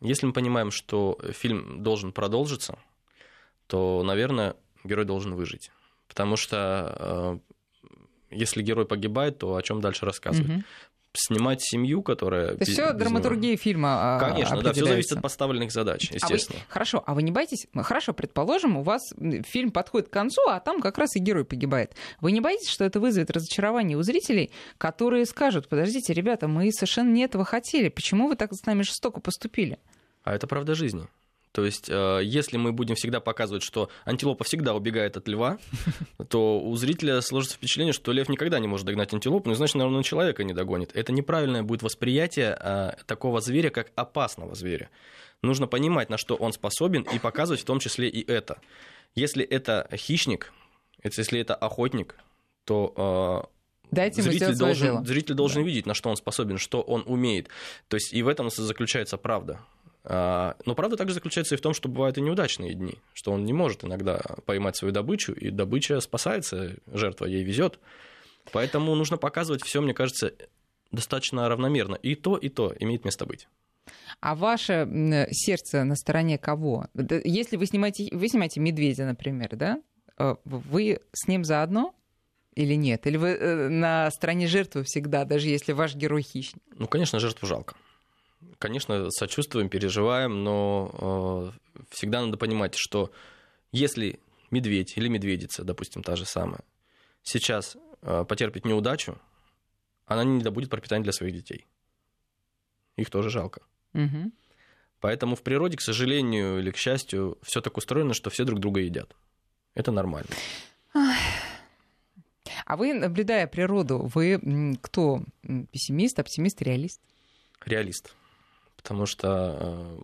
Если мы понимаем, что фильм должен продолжиться, то, наверное, герой должен выжить. Потому что э, если герой погибает, то о чем дальше рассказывать? Угу. Снимать семью, которая... То есть все драматургия него... фильма а, Конечно, да, все зависит от поставленных задач, естественно. А вы... Хорошо, а вы не боитесь... Ну, хорошо, предположим, у вас фильм подходит к концу, а там как раз и герой погибает. Вы не боитесь, что это вызовет разочарование у зрителей, которые скажут, подождите, ребята, мы совершенно не этого хотели, почему вы так с нами жестоко поступили? А это правда жизни. То есть, э, если мы будем всегда показывать, что антилопа всегда убегает от льва, (laughs) то у зрителя сложится впечатление, что лев никогда не может догнать антилопу, ну, значит, наверное, человека не догонит. Это неправильное будет восприятие э, такого зверя, как опасного зверя. Нужно понимать, на что он способен, и показывать в том числе и это. Если это хищник, если это охотник, то э, Дайте зритель, должен, зритель должен да. видеть, на что он способен, что он умеет. То есть и в этом заключается правда. А, но правда также заключается и в том, что бывают и неудачные дни, что он не может иногда поймать свою добычу, и добыча спасается, жертва ей везет. Поэтому нужно показывать все, мне кажется, достаточно равномерно. И то, и то имеет место быть. А ваше сердце на стороне кого? Если вы снимаете, вы снимаете медведя, например, да? Э, вы с ним заодно? Или нет? Или вы э, на стороне жертвы всегда, даже если ваш герой хищник? Ну, конечно, жертву жалко конечно, сочувствуем, переживаем, но э, всегда надо понимать, что если медведь или медведица, допустим, та же самая, сейчас э, потерпит неудачу, она не добудет пропитания для своих детей. Их тоже жалко. Угу. Поэтому в природе, к сожалению или к счастью, все так устроено, что все друг друга едят. Это нормально. А вы, наблюдая природу, вы кто? Пессимист, оптимист, реалист? Реалист потому что э,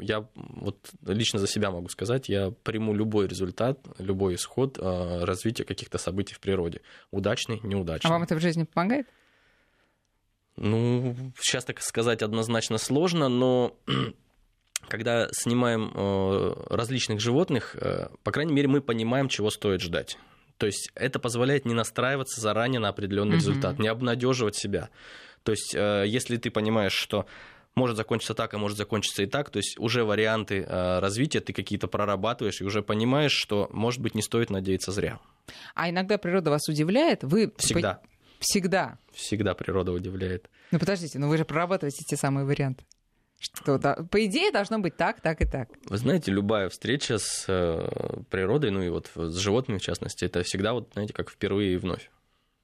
я вот лично за себя могу сказать, я приму любой результат, любой исход э, развития каких-то событий в природе. Удачный, неудачный. А вам это в жизни помогает? Ну, сейчас так сказать однозначно сложно, но (clears throat) когда снимаем э, различных животных, по крайней мере, мы понимаем, чего стоит ждать. То есть это позволяет не настраиваться заранее на определенный mm-hmm. результат, не обнадеживать себя. То есть, если ты понимаешь, что может закончиться так, а может закончиться и так. То есть уже варианты э, развития ты какие-то прорабатываешь и уже понимаешь, что, может быть, не стоит надеяться зря. А иногда природа вас удивляет? Вы Всегда. Всегда? Всегда природа удивляет. Ну подождите, ну вы же прорабатываете те самые варианты. Что, да, по идее, должно быть так, так и так. Вы знаете, любая встреча с э, природой, ну и вот с животными в частности, это всегда, вот, знаете, как впервые и вновь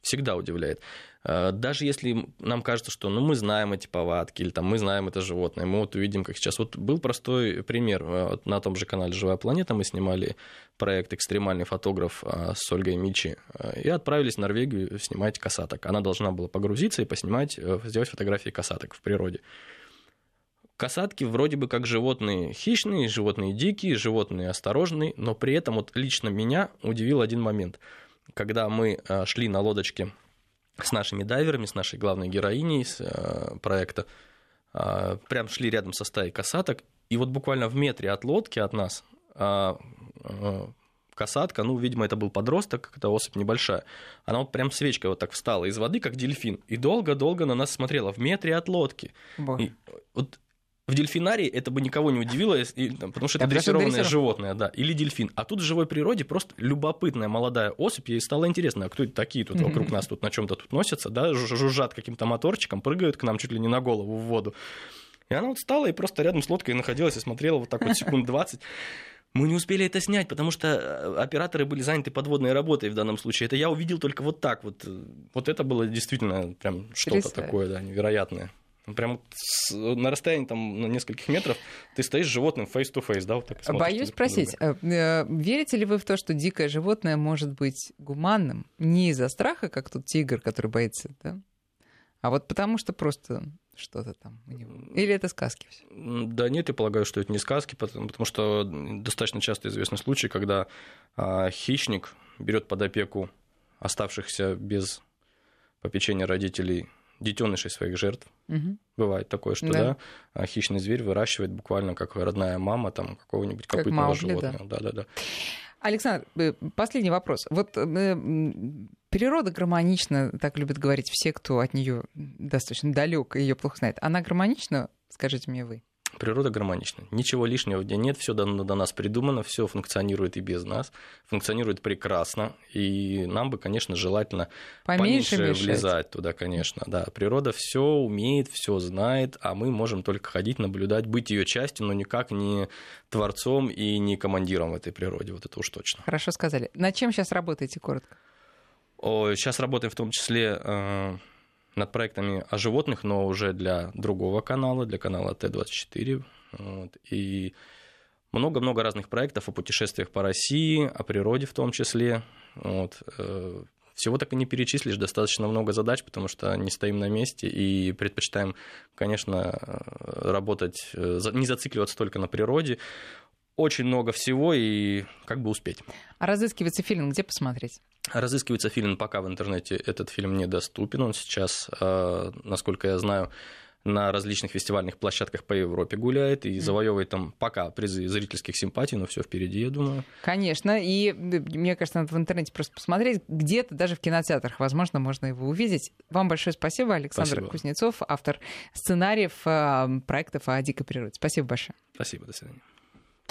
всегда удивляет. Э, даже если нам кажется, что ну, мы знаем эти повадки, или там, мы знаем это животное, мы вот увидим, как сейчас. Вот был простой пример. Э, вот на том же канале «Живая планета» мы снимали проект «Экстремальный фотограф» э, с Ольгой Мичи и отправились в Норвегию снимать касаток. Она должна была погрузиться и поснимать, сделать фотографии касаток в природе. Касатки вроде бы как животные хищные, животные дикие, животные осторожные, но при этом вот лично меня удивил один момент – когда мы э, шли на лодочке с нашими дайверами, с нашей главной героиней с э, проекта, э, прям шли рядом со стаей касаток, и вот буквально в метре от лодки от нас касатка, ну, видимо, это был подросток, это особь небольшая, она вот прям свечкой вот так встала из воды, как дельфин, и долго-долго на нас смотрела в метре от лодки. И вот в дельфинарии это бы никого не удивило, потому что это дрессированное животное, да, или дельфин. А тут в живой природе просто любопытная молодая особь, ей стало интересно, а кто это такие тут вокруг нас тут на чем то тут носятся, да, жужжат каким-то моторчиком, прыгают к нам чуть ли не на голову в воду. И она вот встала и просто рядом с лодкой находилась и смотрела вот так вот секунд 20. Мы не успели это снять, потому что э, операторы были заняты подводной работой в данном случае. Это я увидел только вот так вот. Вот это было действительно прям что-то такое, да, невероятное. Прям с, на расстоянии там на нескольких метров ты стоишь с животным face-to-face, да, вот так Боюсь спросить, друга. Э, верите ли вы в то, что дикое животное может быть гуманным не из-за страха, как тут тигр, который боится, да? А вот потому что просто что-то там у него. Или это сказки все? Да нет, я полагаю, что это не сказки, потому, потому что достаточно часто известны случаи, когда а, хищник берет под опеку оставшихся без попечения родителей детенышей своих жертв. Угу. Бывает такое, что да. да, хищный зверь выращивает буквально как родная мама там какого-нибудь копытного как животного. Да. да, да, да. Александр, э, последний вопрос. Вот э, природа гармонична, так любят говорить все, кто от нее достаточно далек и ее плохо знает. Она гармонична, скажите мне вы? Природа гармонична. Ничего лишнего где нет, все до, до нас придумано, все функционирует и без нас, функционирует прекрасно. И нам бы, конечно, желательно поменьше, поменьше влезать туда, конечно. Да, природа все умеет, все знает, а мы можем только ходить, наблюдать, быть ее частью, но никак не творцом и не командиром в этой природе. Вот это уж точно. Хорошо сказали. Над чем сейчас работаете коротко? О, сейчас работаем в том числе э, над проектами о животных, но уже для другого канала, для канала Т-24. Вот, и много-много разных проектов о путешествиях по России, о природе в том числе. Вот. Э, всего так и не перечислишь, достаточно много задач, потому что не стоим на месте и предпочитаем, конечно, э, работать, э, не зацикливаться только на природе. Очень много всего и как бы успеть. А разыскивается фильм, где посмотреть? Разыскивается фильм, пока в интернете этот фильм недоступен. Он сейчас, э, насколько я знаю, на различных фестивальных площадках по Европе гуляет и завоевывает там пока призы зрительских симпатий, но все впереди, я думаю. Конечно, и мне кажется, надо в интернете просто посмотреть, где-то даже в кинотеатрах, возможно, можно его увидеть. Вам большое спасибо, Александр спасибо. Кузнецов, автор сценариев э, проектов о дикой природе. Спасибо большое. Спасибо, до свидания.